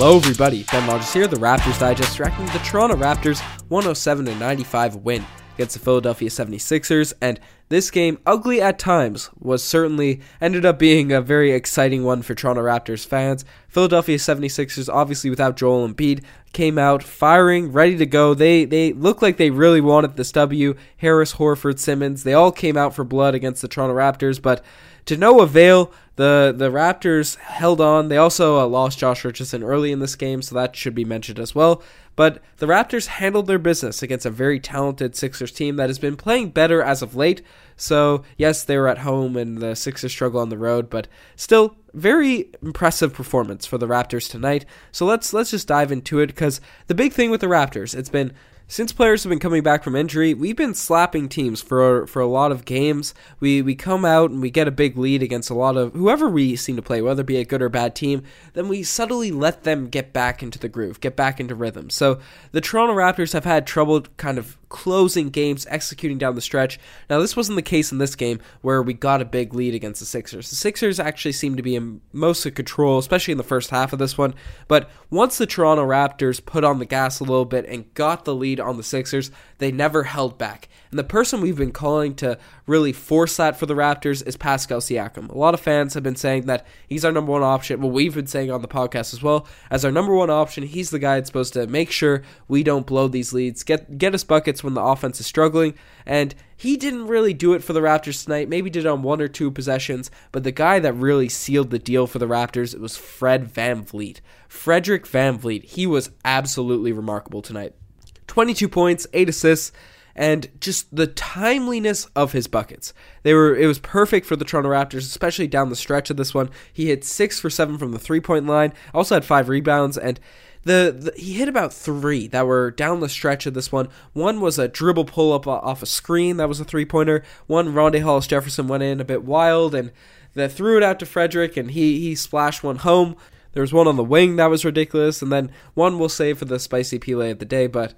Hello, everybody. Ben Rogers here, the Raptors Digest, tracking the Toronto Raptors 107 95 win against the Philadelphia 76ers. And this game, ugly at times, was certainly ended up being a very exciting one for Toronto Raptors fans. Philadelphia 76ers, obviously without Joel Embiid, came out firing, ready to go. They they looked like they really wanted this W. Harris, Horford, Simmons, they all came out for blood against the Toronto Raptors, but to no avail. The the Raptors held on. They also uh, lost Josh Richardson early in this game, so that should be mentioned as well. But the Raptors handled their business against a very talented Sixers team that has been playing better as of late. So, yes, they were at home and the Sixers struggle on the road, but still very impressive performance for the Raptors tonight. So, let's let's just dive into it cuz the big thing with the Raptors, it's been since players have been coming back from injury, we've been slapping teams for for a lot of games. We we come out and we get a big lead against a lot of whoever we seem to play, whether it be a good or bad team. Then we subtly let them get back into the groove, get back into rhythm. So the Toronto Raptors have had trouble kind of closing games, executing down the stretch. Now, this wasn't the case in this game where we got a big lead against the Sixers. The Sixers actually seemed to be in most of control, especially in the first half of this one. But once the Toronto Raptors put on the gas a little bit and got the lead on the Sixers, they never held back. And the person we've been calling to really force that for the Raptors is Pascal Siakam. A lot of fans have been saying that he's our number one option. Well, we've been saying on the podcast as well. As our number one option, he's the guy that's supposed to make sure we don't blow these leads, get get us buckets when the offense is struggling. And he didn't really do it for the Raptors tonight. Maybe did on one or two possessions, but the guy that really sealed the deal for the Raptors it was Fred Van VanVleet. Frederick Van VanVleet. He was absolutely remarkable tonight. 22 points, 8 assists, and just the timeliness of his buckets. They were it was perfect for the Toronto Raptors, especially down the stretch of this one. He hit 6 for 7 from the three-point line, also had 5 rebounds and the, the, he hit about three that were down the stretch of this one. One was a dribble pull up off a screen that was a three pointer. One Rondae Hollis Jefferson went in a bit wild and they threw it out to Frederick and he he splashed one home. There was one on the wing that was ridiculous, and then one we'll save for the spicy Pele of the day. But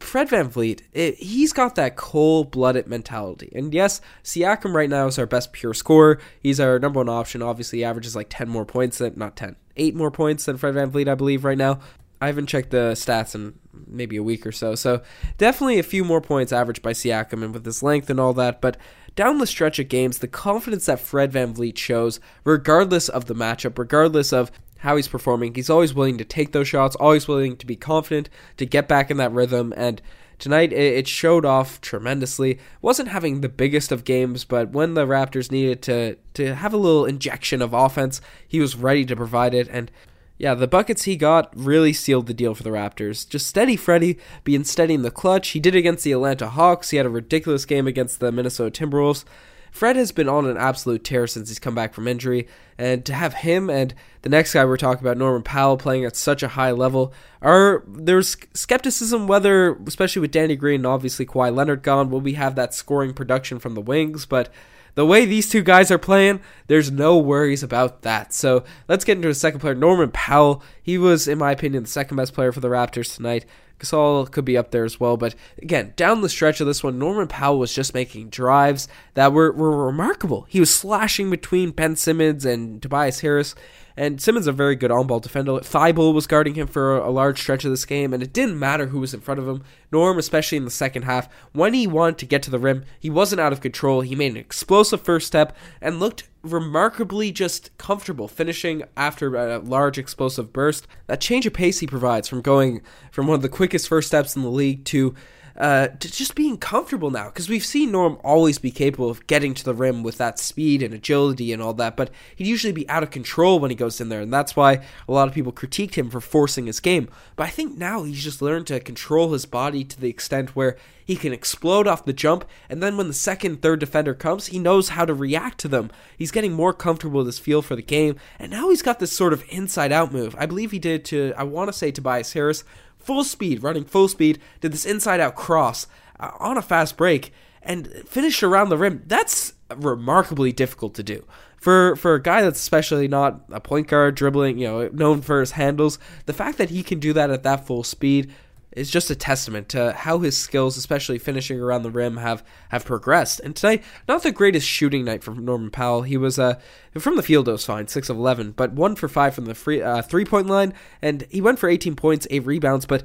Fred VanVleet, it, he's got that cold blooded mentality. And yes, Siakam right now is our best pure scorer. He's our number one option. Obviously, he averages like 10 more points than, not 10, 8 more points than Fred Van VanVleet, I believe, right now. I haven't checked the stats in maybe a week or so. So definitely a few more points averaged by Siakam and with his length and all that. But down the stretch of games, the confidence that Fred Van VanVleet shows, regardless of the matchup, regardless of how he's performing. He's always willing to take those shots, always willing to be confident, to get back in that rhythm. And tonight it showed off tremendously. Wasn't having the biggest of games, but when the Raptors needed to to have a little injection of offense, he was ready to provide it. And yeah, the buckets he got really sealed the deal for the Raptors. Just steady Freddy being steady in the clutch. He did against the Atlanta Hawks. He had a ridiculous game against the Minnesota Timberwolves. Fred has been on an absolute tear since he's come back from injury, and to have him and the next guy we're talking about, Norman Powell, playing at such a high level, are there's skepticism whether, especially with Danny Green and obviously Kawhi Leonard gone, will we have that scoring production from the wings? But the way these two guys are playing, there's no worries about that. So let's get into the second player, Norman Powell. He was, in my opinion, the second best player for the Raptors tonight. Gasol could be up there as well. But again, down the stretch of this one, Norman Powell was just making drives that were, were remarkable. He was slashing between Ben Simmons and Tobias Harris. And Simmons a very good on-ball defender. Thybulle was guarding him for a large stretch of this game, and it didn't matter who was in front of him. Norm, especially in the second half, when he wanted to get to the rim, he wasn't out of control. He made an explosive first step and looked remarkably just comfortable finishing after a large explosive burst. That change of pace he provides from going from one of the quickest first steps in the league to uh, to just being comfortable now because we've seen Norm always be capable of getting to the rim with that speed and agility and all that, but he'd usually be out of control when he goes in there, and that's why a lot of people critiqued him for forcing his game. But I think now he's just learned to control his body to the extent where he can explode off the jump, and then when the second, third defender comes, he knows how to react to them. He's getting more comfortable with his feel for the game, and now he's got this sort of inside out move. I believe he did to, I want to say Tobias Harris, full speed, running full speed, did this inside out cross uh, on a fast break and finished around the rim. That's remarkably difficult to do. For for a guy that's especially not a point guard dribbling, you know, known for his handles, the fact that he can do that at that full speed is just a testament to how his skills, especially finishing around the rim, have have progressed. And tonight, not the greatest shooting night for Norman Powell. He was uh, from the field, it was fine, six of eleven, but one for five from the free uh, three point line, and he went for eighteen points, eight rebounds, but.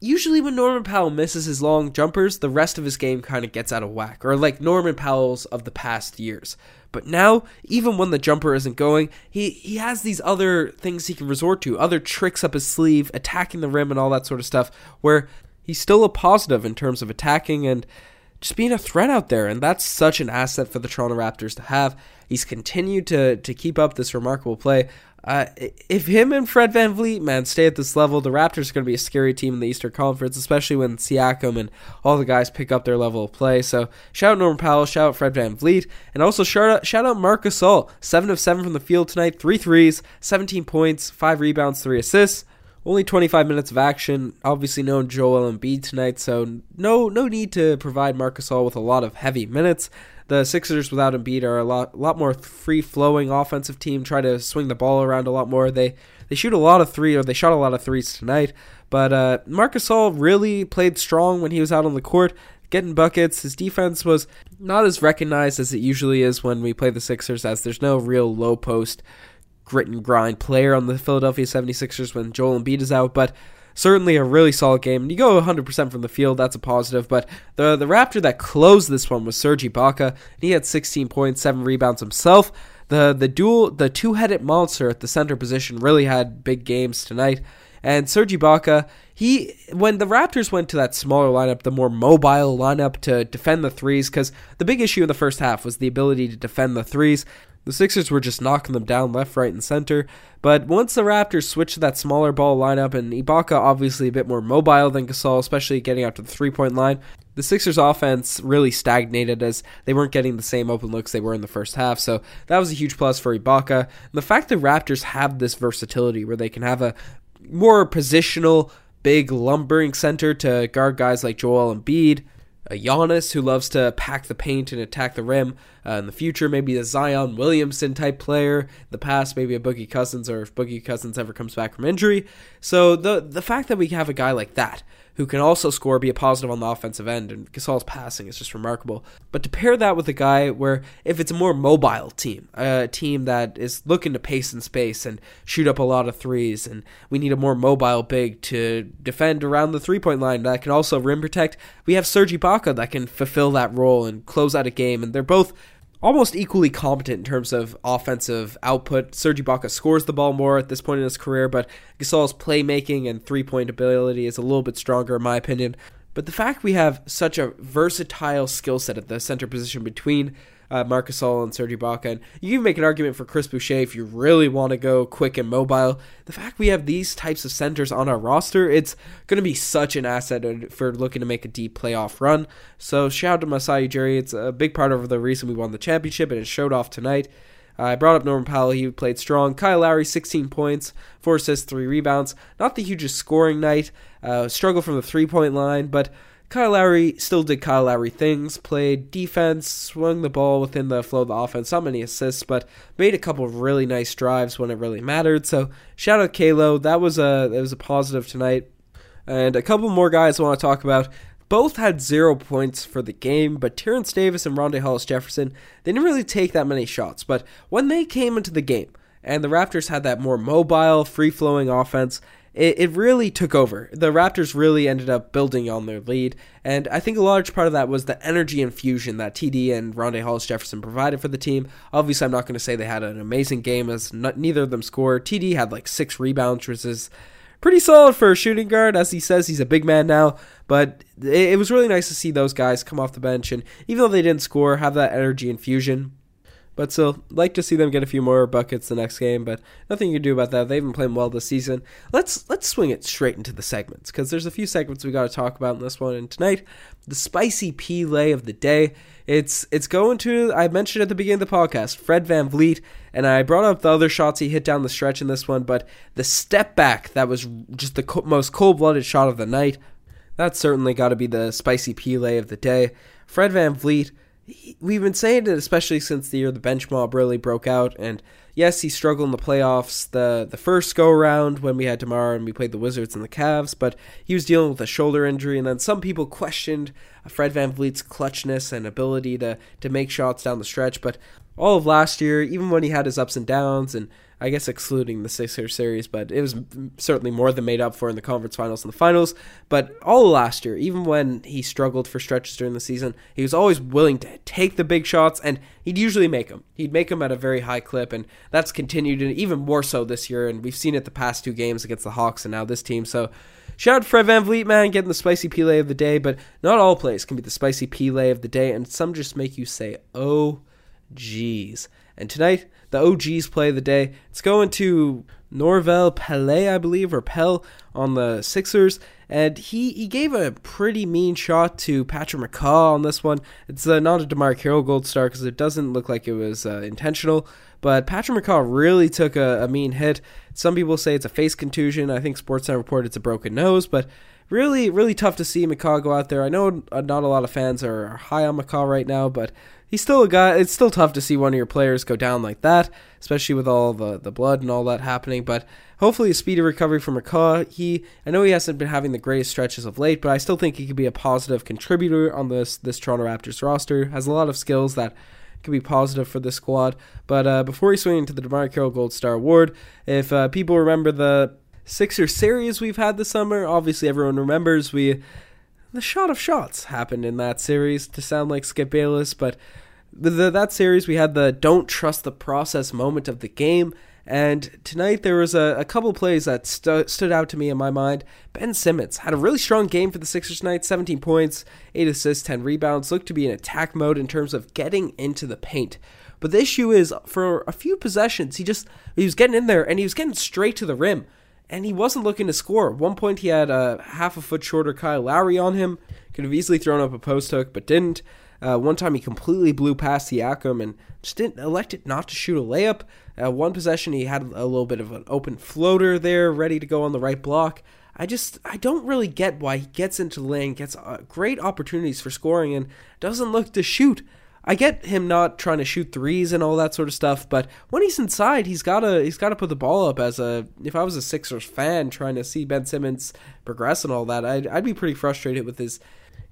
Usually, when Norman Powell misses his long jumpers, the rest of his game kind of gets out of whack, or like Norman Powell's of the past years. But now, even when the jumper isn't going, he, he has these other things he can resort to, other tricks up his sleeve, attacking the rim and all that sort of stuff, where he's still a positive in terms of attacking and just being a threat out there. And that's such an asset for the Toronto Raptors to have. He's continued to, to keep up this remarkable play. Uh, if him and Fred VanVleet, man, stay at this level, the Raptors are going to be a scary team in the Eastern Conference, especially when Siakam and all the guys pick up their level of play. So shout out Norman Powell, shout out Fred VanVleet, and also shout out, shout out Marc Gasol. 7 of 7 from the field tonight, 3 threes, 17 points, 5 rebounds, 3 assists. Only 25 minutes of action. Obviously, no Joel Embiid tonight, so no no need to provide Marc Gasol with a lot of heavy minutes. The Sixers without Embiid are a lot lot more free flowing offensive team. Try to swing the ball around a lot more. They they shoot a lot of three or they shot a lot of threes tonight. But uh, Marc Gasol really played strong when he was out on the court, getting buckets. His defense was not as recognized as it usually is when we play the Sixers, as there's no real low post grit and grind player on the Philadelphia 76ers when Joel Embiid is out. But certainly a really solid game. You go 100% from the field, that's a positive. But the the Raptor that closed this one was Serge Ibaka, and he had 16 points, seven rebounds himself. The the dual the two headed monster at the center position really had big games tonight. And Serge Ibaka, he when the Raptors went to that smaller lineup, the more mobile lineup to defend the threes, because the big issue in the first half was the ability to defend the threes. The Sixers were just knocking them down left, right, and center. But once the Raptors switched to that smaller ball lineup, and Ibaka obviously a bit more mobile than Gasol, especially getting out to the three point line, the Sixers offense really stagnated as they weren't getting the same open looks they were in the first half. So that was a huge plus for Ibaka. And the fact that Raptors have this versatility where they can have a more positional, big, lumbering center to guard guys like Joel and Embiid a Giannis who loves to pack the paint and attack the rim. Uh, in the future, maybe a Zion Williamson type player. In the past, maybe a Boogie Cousins, or if Boogie Cousins ever comes back from injury. So the the fact that we have a guy like that who can also score, be a positive on the offensive end, and Gasol's passing is just remarkable. But to pair that with a guy where if it's a more mobile team, a team that is looking to pace in space and shoot up a lot of threes, and we need a more mobile big to defend around the three point line that can also rim protect, we have Serge Ibaka that can fulfill that role and close out a game, and they're both almost equally competent in terms of offensive output. Serge Ibaka scores the ball more at this point in his career, but Gasol's playmaking and three point ability is a little bit stronger, in my opinion. But the fact we have such a versatile skill set at the center position between uh, Marc Gasol and Serge Ibaka. And you can make an argument for Chris Boucher if you really want to go quick and mobile. The fact we have these types of centers on our roster, it's going to be such an asset for looking to make a deep playoff run. So shout out to Masai Ujiri. It's a big part of the reason we won the championship, and it showed off tonight. I brought up Norman Powell. He played strong. Kyle Lowry, 16 points, 4 assists, 3 rebounds. Not the hugest scoring night. Uh, struggle from the three point line, but Kyle Lowry still did Kyle Lowry things, played defense, swung the ball within the flow of the offense, not many assists, but made a couple of really nice drives when it really mattered. So shout out Kalo, that was a that was a positive tonight. And a couple more guys I want to talk about. Both had zero points for the game, but Terence Davis and Rondae Hollis Jefferson, they didn't really take that many shots. But when they came into the game, and the Raptors had that more mobile, free flowing offense, it, it really took over. The Raptors really ended up building on their lead, and I think a large part of that was the energy infusion that TD and Rondae Hollis Jefferson provided for the team. Obviously, I'm not going to say they had an amazing game as not, neither of them scored. TD had like six rebounds, which is pretty solid for a shooting guard. As he says, he's a big man now, but it, it was really nice to see those guys come off the bench, and even though they didn't score, have that energy infusion. But still, like to see them get a few more buckets the next game. But nothing you can do about that. They've been playing well this season. Let's let's swing it straight into the segments because there's a few segments we got to talk about in this one. And tonight, the spicy P lay of the day. It's it's going to I mentioned at the beginning of the podcast, Fred Van VanVleet, and I brought up the other shots he hit down the stretch in this one, but the step back that was just the co- most cold blooded shot of the night. That's certainly got to be the spicy P lay of the day. Fred We've been saying it especially since the year the bench mob really broke out and yes he struggled in the playoffs the the first go around when we had DeMar and we played the Wizards and the Cavs but he was dealing with a shoulder injury and then some people questioned Fred Van VanVleet's clutchness and ability to to make shots down the stretch but all of last year even when he had his ups and downs and I guess excluding the Sixers series, but it was certainly more than made up for in the conference finals and the finals. But all of last year, even when he struggled for stretches during the season, he was always willing to take the big shots, and he'd usually make them. He'd make them at a very high clip, and that's continued, and even more so this year. And we've seen it the past two games against the Hawks and now this team. So shout out to Fred VanVleet, man, getting the spicy Pele of the day, but not all plays can be the spicy Pele of the day, and some just make you say, oh, geez. And tonight, the OGs play the day. It's going to Norvel Pelle, I believe, or Pell on the Sixers. And he, he gave a pretty mean shot to Patrick McCaw on this one. It's uh, not a DeMarre Carroll gold star because it doesn't look like it was uh, intentional. But Patrick McCaw really took a, a mean hit. Some people say it's a face contusion. I think Sportsnet reported it's a broken nose. But really, really tough to see McCaw go out there. I know not a lot of fans are high on McCaw right now, but he's still a guy. It's still tough to see one of your players go down like that, especially with all the, the blood and all that happening. But hopefully, a speedy recovery from McCaw. He, I know he hasn't been having the greatest stretches of late, but I still think he could be a positive contributor on this this Toronto Raptors roster. Has a lot of skills that could be positive for this squad. But uh, before we swing into the DeMarre Carroll Gold Star Award, if uh, people remember the Sixer series we've had this summer, obviously everyone remembers we the shot of shots happened in that series to sound like Skip Bayless, but the, the, that series we had the don't trust the process moment of the game. And tonight there was a, a couple plays that stu- stood out to me in my mind. Ben Simmons had a really strong game for the Sixers tonight 17 points, 8 assists, 10 rebounds. Looked to be in attack mode in terms of getting into the paint. But the issue is, for a few possessions, he just he was getting in there and he was getting straight to the rim and he wasn't looking to score. At one point, he had a half a foot shorter Kyle Lowry on him. Could have easily thrown up a post hook, but didn't. Uh, one time, he completely blew past the Siakam and just didn't elected not to shoot a layup. Uh, one possession, he had a little bit of an open floater there, ready to go on the right block. I just I don't really get why he gets into the lane, gets uh, great opportunities for scoring, and doesn't look to shoot. I get him not trying to shoot threes and all that sort of stuff, but when he's inside, he's gotta he's gotta put the ball up. As a if I was a Sixers fan trying to see Ben Simmons progress and all that, I'd I'd be pretty frustrated with his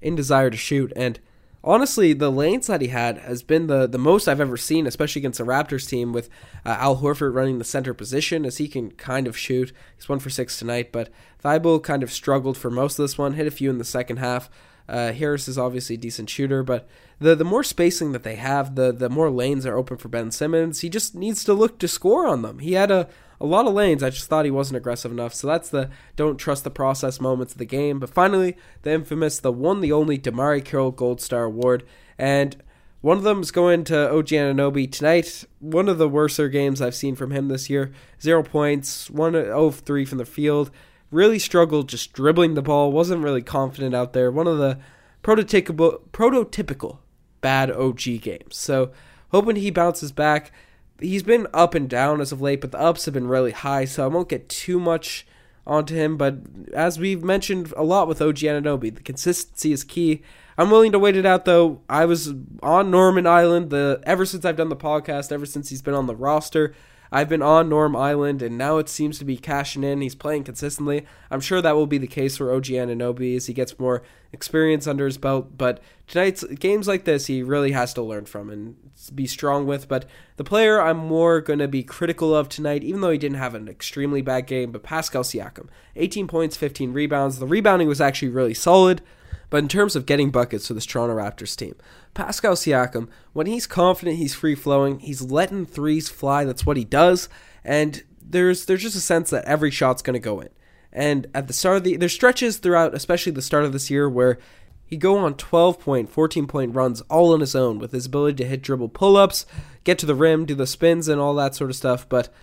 in desire to shoot. And honestly, the lanes that he had has been the the most I've ever seen, especially against the Raptors team with uh, Al Horford running the center position as he can kind of shoot. He's one for six tonight, but Thybulle kind of struggled for most of this one, hit a few in the second half. Uh, Harris is obviously a decent shooter, but the the more spacing that they have, the the more lanes are open for Ben Simmons. He just needs to look to score on them. He had a a lot of lanes. I just thought he wasn't aggressive enough. So that's the don't trust the process moments of the game. But finally, the infamous, the one, the only DeMarre Carroll Gold Star Award, and one of them is going to OG Anunoby tonight. One of the worser games I've seen from him this year. Zero points, one of three from the field really struggled just dribbling the ball, wasn't really confident out there. One of the prototypical, prototypical bad OG games. So hoping he bounces back. He's been up and down as of late, but the ups have been really high, so I won't get too much onto him. But as we've mentioned a lot with OG Anunoby, the consistency is key. I'm willing to wait it out though. I was on Norman Island the ever since I've done the podcast, ever since he's been on the roster. I've been on Norm Island, and now it seems to be cashing in. He's playing consistently. I'm sure that will be the case for OG Anunoby as he gets more experience under his belt. But tonight's games like this, he really has to learn from and be strong with. But the player I'm more going to be critical of tonight, even though he didn't have an extremely bad game, but Pascal Siakam, 18 points, 15 rebounds. The rebounding was actually really solid. But in terms of getting buckets for this Toronto Raptors team, Pascal Siakam, when he's confident, he's free flowing, he's letting threes fly. That's what he does, and there's there's just a sense that every shot's going to go in. And at the start of the there's stretches throughout, especially the start of this year, where he go on 12 point, 14 point runs all on his own with his ability to hit dribble pull ups, get to the rim, do the spins, and all that sort of stuff. But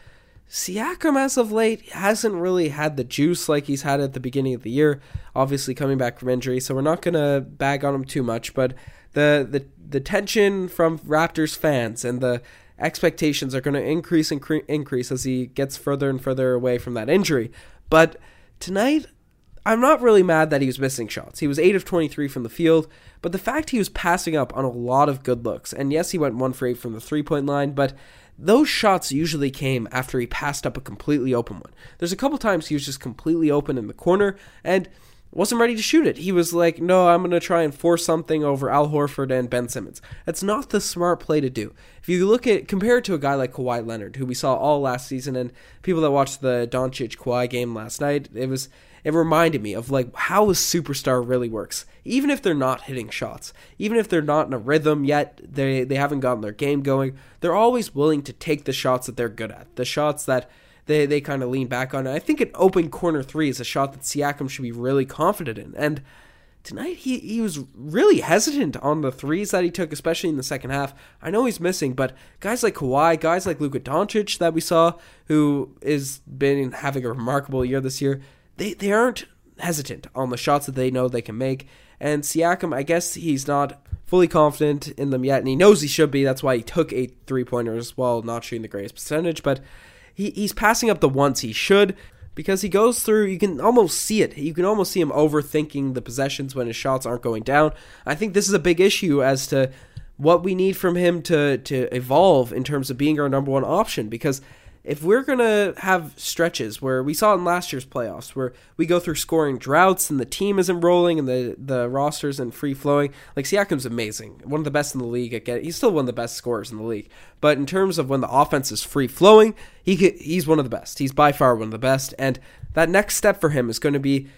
Siakam, as of late, hasn't really had the juice like he's had at the beginning of the year. Obviously, coming back from injury, so we're not gonna bag on him too much. But the the the tension from Raptors fans and the expectations are going to increase and increase as he gets further and further away from that injury. But tonight, I'm not really mad that he was missing shots. He was 8 of 23 from the field, but the fact he was passing up on a lot of good looks, and yes, he went 1 for 8 from the three point line, but those shots usually came after he passed up a completely open one. There's a couple times he was just completely open in the corner, and wasn't ready to shoot it. He was like, no, I'm going to try and force something over Al Horford and Ben Simmons. That's not the smart play to do. If you look at, compare it to a guy like Kawhi Leonard, who we saw all last season, and people that watched the Doncic Kawhi game last night, it was, it reminded me of like how a superstar really works. Even if they're not hitting shots, even if they're not in a rhythm yet, they, they haven't gotten their game going, they're always willing to take the shots that they're good at. The shots that they they kind of lean back on And I think an open corner three is a shot that Siakam should be really confident in. And tonight he, he was really hesitant on the threes that he took, especially in the second half. I know he's missing, but guys like Kawhi, guys like Luka Doncic that we saw, who is been having a remarkable year this year, they, they aren't hesitant on the shots that they know they can make. And Siakam, I guess he's not fully confident in them yet, and he knows he should be. That's why he took eight three pointers while not shooting the greatest percentage. But he, he's passing up the ones he should because he goes through you can almost see it you can almost see him overthinking the possessions when his shots aren't going down i think this is a big issue as to what we need from him to to evolve in terms of being our number one option because if we're going to have stretches where we saw in last year's playoffs where we go through scoring droughts and the team isn't rolling and the, the rosters and free flowing, like Siakam's amazing. One of the best in the league at he's still one of the best scorers in the league. But in terms of when the offense is free flowing, he he's one of the best. He's by far one of the best and that next step for him is going to be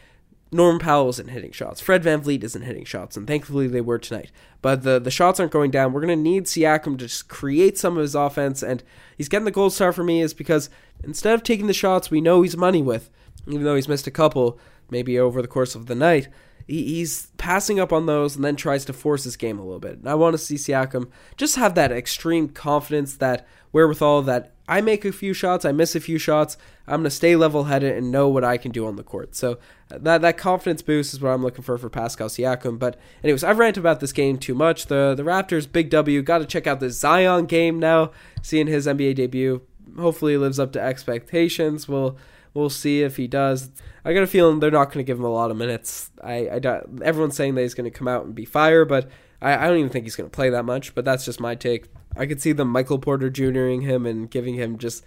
Norman Powell isn't hitting shots. Fred VanVleet isn't hitting shots, and thankfully they were tonight. But the, the shots aren't going down. We're going to need Siakam to just create some of his offense, and he's getting the gold star for me is because instead of taking the shots we know he's money with, even though he's missed a couple, maybe over the course of the night, he's passing up on those and then tries to force his game a little bit. And I want to see Siakam just have that extreme confidence, that wherewithal that I make a few shots, I miss a few shots, I'm going to stay level headed and know what I can do on the court. So that that confidence boost is what I'm looking for for Pascal Siakam. But anyways, I've ranted about this game too much. The the Raptors big W. Got to check out the Zion game now. Seeing his NBA debut, hopefully he lives up to expectations. We'll we'll see if he does. I got a feeling they're not going to give him a lot of minutes. I, I everyone's saying that he's going to come out and be fire, but I, I don't even think he's going to play that much. But that's just my take. I could see them Michael Porter Jr.ing him and giving him just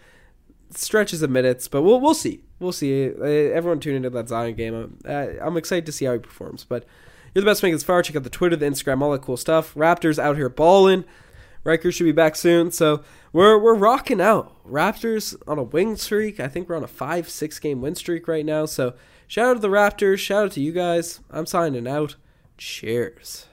stretches of minutes, but we'll we'll see. We'll see. Uh, everyone tune into that Zion game. I'm, uh, I'm excited to see how he performs. But you're the best man as far. Check out the Twitter, the Instagram, all that cool stuff. Raptors out here balling. Riker should be back soon, so we're we're rocking out. Raptors on a win streak. I think we're on a five six game win streak right now. So shout out to the Raptors. Shout out to you guys. I'm signing out. Cheers.